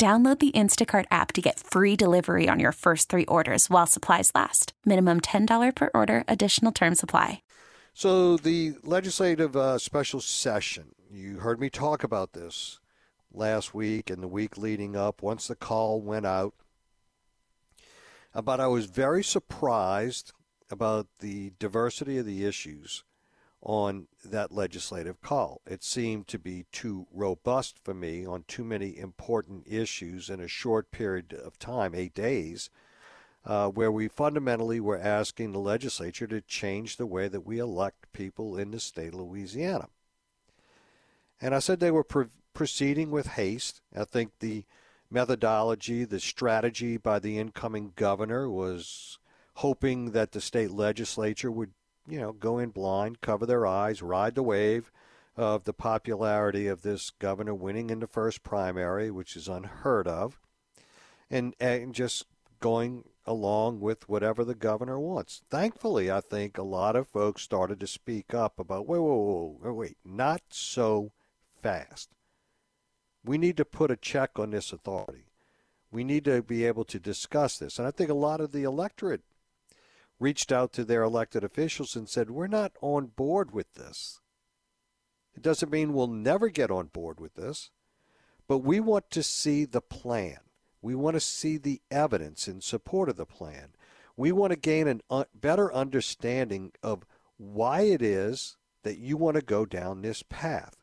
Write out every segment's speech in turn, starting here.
Download the Instacart app to get free delivery on your first three orders while supplies last. Minimum $10 per order, additional term supply. So, the legislative uh, special session, you heard me talk about this last week and the week leading up once the call went out. But I was very surprised about the diversity of the issues on that legislative call. It seemed to be too robust for me on too many important issues in a short period of time, eight days, uh, where we fundamentally were asking the legislature to change the way that we elect people in the state of Louisiana. And I said they were pre- proceeding with haste. I think the methodology, the strategy by the incoming governor was hoping that the state legislature would you know, go in blind, cover their eyes, ride the wave of the popularity of this governor winning in the first primary, which is unheard of, and, and just going along with whatever the governor wants. Thankfully, I think a lot of folks started to speak up about wait, wait, wait, wait, not so fast. We need to put a check on this authority. We need to be able to discuss this. And I think a lot of the electorate reached out to their elected officials and said, We're not on board with this. It doesn't mean we'll never get on board with this, but we want to see the plan. We want to see the evidence in support of the plan. We want to gain a un- uh, better understanding of why it is that you want to go down this path.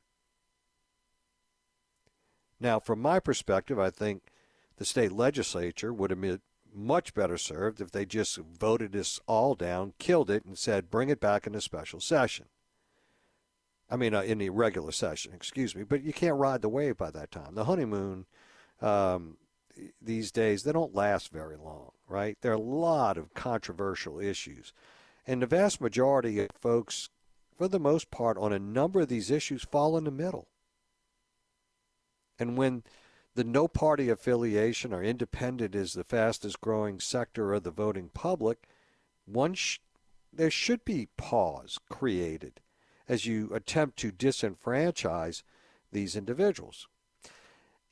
Now, from my perspective, I think the state legislature would have much better served if they just voted this all down, killed it, and said, bring it back in a special session. I mean, uh, in the regular session, excuse me. But you can't ride the wave by that time. The honeymoon um, these days, they don't last very long, right? There are a lot of controversial issues. And the vast majority of folks, for the most part, on a number of these issues, fall in the middle. And when the no party affiliation or independent is the fastest growing sector of the voting public, sh- there should be pause created as you attempt to disenfranchise these individuals.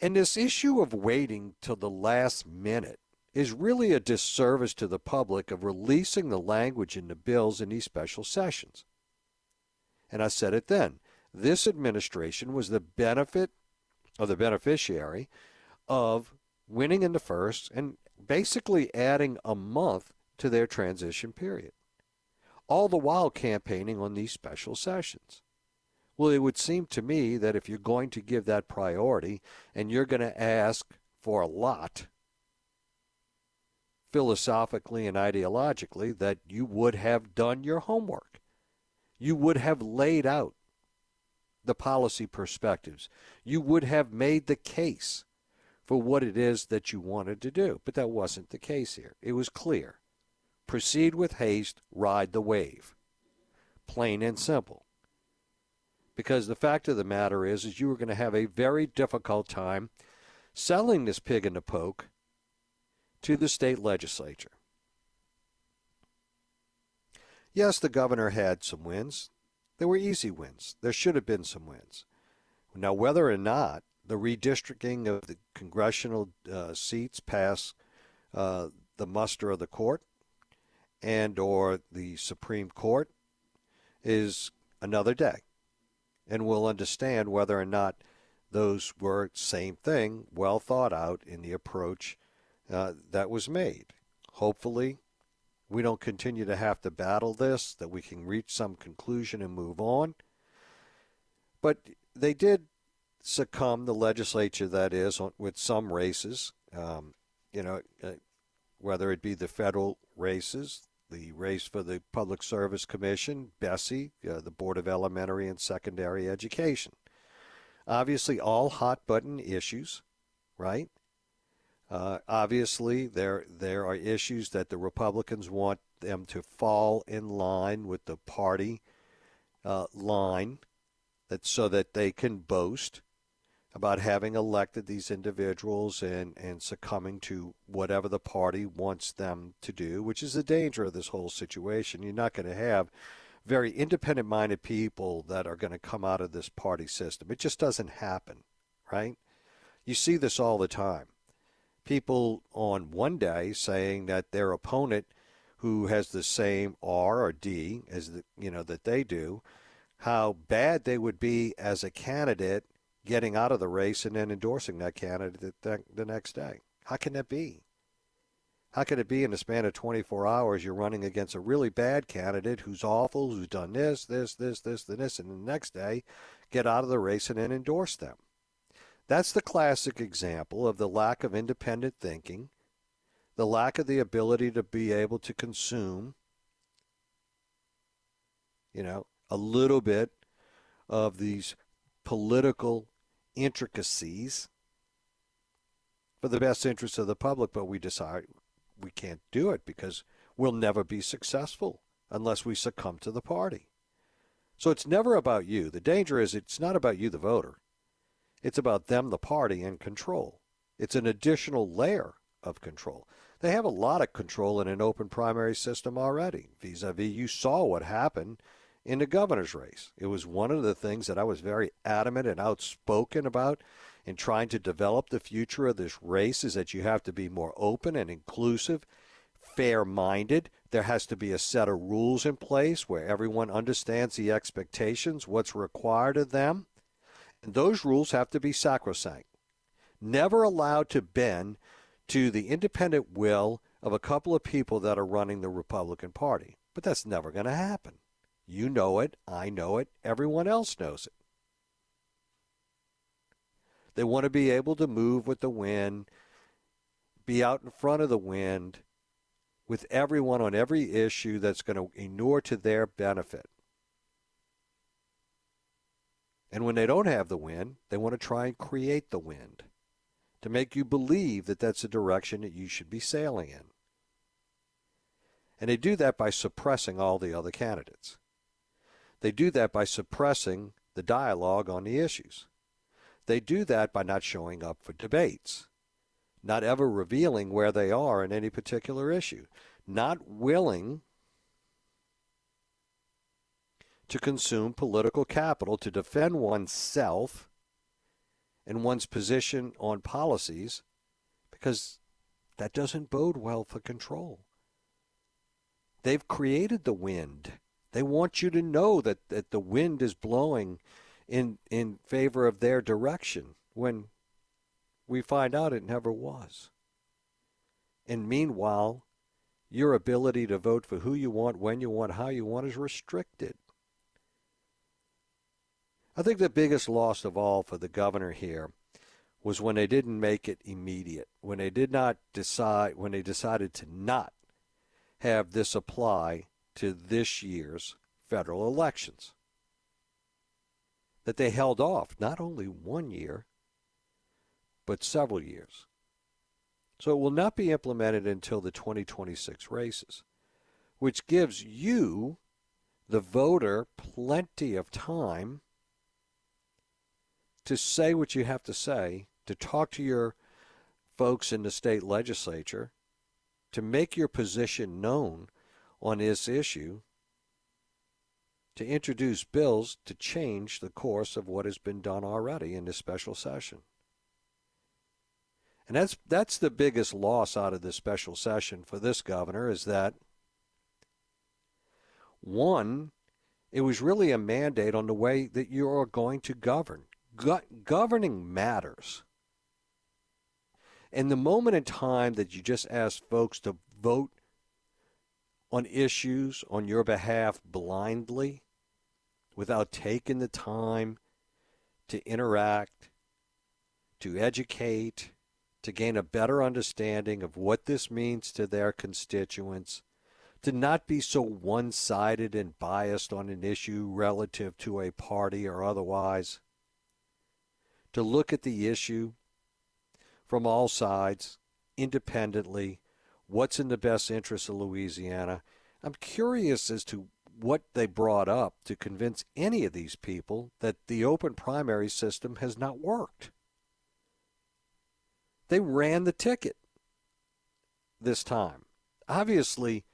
And this issue of waiting till the last minute is really a disservice to the public of releasing the language in the bills in these special sessions. And I said it then. This administration was the benefit of the beneficiary of winning in the first and basically adding a month to their transition period, all the while campaigning on these special sessions. Well, it would seem to me that if you're going to give that priority and you're going to ask for a lot, philosophically and ideologically, that you would have done your homework. You would have laid out the policy perspectives. You would have made the case for what it is that you wanted to do. But that wasn't the case here. It was clear. Proceed with haste, ride the wave. Plain and simple. Because the fact of the matter is, is you were going to have a very difficult time selling this pig in the poke to the state legislature. Yes, the governor had some wins. They were easy wins. There should have been some wins. Now, whether or not the redistricting of the congressional uh, seats pass uh, the muster of the court and or the Supreme Court is another day. And we'll understand whether or not those were same thing, well thought out in the approach uh, that was made. Hopefully, we don't continue to have to battle this, that we can reach some conclusion and move on. But they did succumb, the legislature that is, with some races, um, you know, uh, whether it be the federal races the race for the Public Service Commission, BESE, uh, the Board of Elementary and Secondary Education. Obviously, all hot button issues, right? Uh, obviously, there there are issues that the Republicans want them to fall in line with the party uh, line, that so that they can boast about having elected these individuals and, and succumbing to whatever the party wants them to do, which is the danger of this whole situation. You're not going to have very independent minded people that are going to come out of this party system. It just doesn't happen, right? You see this all the time. People on one day saying that their opponent who has the same R or D as the, you know that they do, how bad they would be as a candidate getting out of the race and then endorsing that candidate the, next day. How can that be? How could it be in the span of 24 hours you're running against a really bad candidate who's awful, who's done this, this, this, this, and this, and the next day get out of the race and then endorse them? That's the classic example of the lack of independent thinking, the lack of the ability to be able to consume, you know, a little bit of these political intricacies for the best interest of the public, but we decide we can't do it because we'll never be successful unless we succumb to the party. So it's never about you. The danger is it's not about you, the voter. It's about them, the party, and control. It's an additional layer of control. They have a lot of control in an open primary system already. Vis a vis, you saw what happened in the governor's race. It was one of the things that I was very adamant and outspoken about in trying to develop the future of this race is that you have to be more open and inclusive, fair minded. There has to be a set of rules in place where everyone understands the expectations, what's required of them. And those rules have to be sacrosanct. Never allowed to bend to the independent will of a couple of people that are running the Republican Party. But that's never going to happen. You know it. I know it. Everyone else knows it. They want to be able to move with the wind, be out in front of the wind with everyone on every issue that's going to inure to their benefit. And when they don't have the wind, they want to try and create the wind to make you believe that that's the direction that you should be sailing in. And they do that by suppressing all the other candidates. They do that by suppressing the dialogue on the issues. They do that by not showing up for debates, not ever revealing where they are in any particular issue, not willing to consume political capital to defend oneself and one's position on policies because that doesn't bode well for control. They've created the wind they want you to know that, that the wind is blowing in in favor of their direction when we find out it never was. And meanwhile, your ability to vote for who you want, when you want, how you want is restricted. I think the biggest loss of all for the governor here was when they didn't make it immediate, when they did not decide, when they decided to not have this apply to this year's federal elections. That they held off not only one year, but several years. So it will not be implemented until the 2026 races, which gives you, the voter, plenty of time to say what you have to say, to talk to your folks in the state legislature, to make your position known on this issue to introduce bills to change the course of what has been done already in this special session. And that's that's the biggest loss out of this special session for this governor is that one, it was really a mandate on the way that you are going to govern. Go- governing matters. And the moment in time that you just ask folks to vote on issues on your behalf blindly without taking the time to interact, to educate, to gain a better understanding of what this means to their constituents, to not be so one sided and biased on an issue relative to a party or otherwise, to look at the issue from all sides independently, what's in the best interest of Louisiana. I'm curious as to what they brought up to convince any of these people that the open primary system has not worked. They ran the ticket this time. Obviously,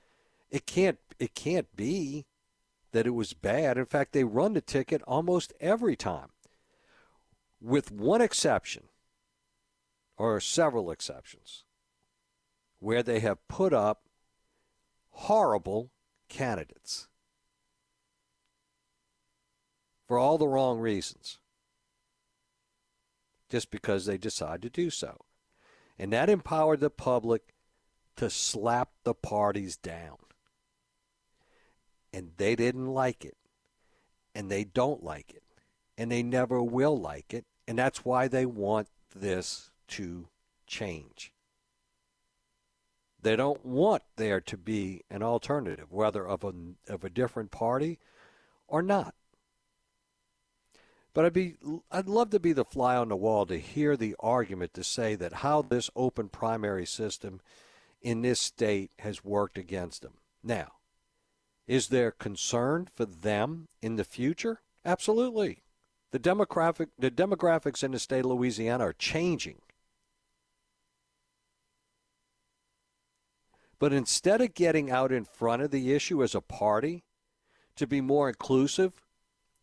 it can't it can't be that it was bad. In fact, they run the ticket almost every time. With one exception or several exceptions where they have put up horrible candidates for all the wrong reasons just because they decide to do so. And that empowered the public to slap the parties down. And they didn't like it. And they don't like it. And they never will like it. And that's why they want this to change. They don't want there to be an alternative, whether of a, of a different party or not. But I'd be I'd love to be the fly on the wall to hear the argument to say that how this open primary system in this state has worked against them. Now, is there concern for them in the future? Absolutely. The demographic the demographics in the state of Louisiana are changing. But instead of getting out in front of the issue as a party to be more inclusive,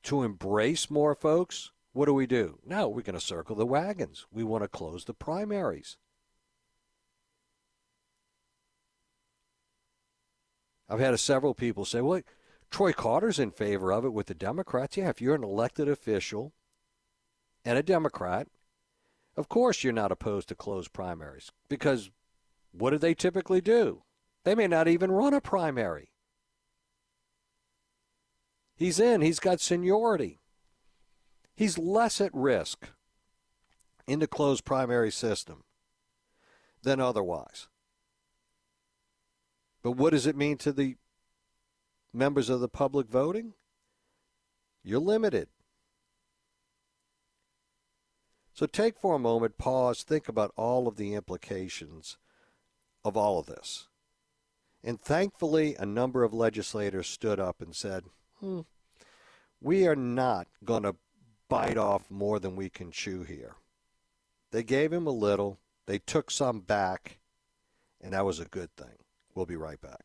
to embrace more folks, what do we do? No, we're going to circle the wagons. We want to close the primaries. I've had several people say, well, Troy Carter's in favor of it with the Democrats. Yeah, if you're an elected official and a Democrat, of course you're not opposed to closed primaries because what do they typically do? They may not even run a primary. He's in, he's got seniority. He's less at risk in the closed primary system than otherwise. But what does it mean to the members of the public voting? You're limited. So take for a moment, pause, think about all of the implications of all of this. And thankfully, a number of legislators stood up and said, hmm, we are not going to bite off more than we can chew here. They gave him a little, they took some back, and that was a good thing. We'll be right back.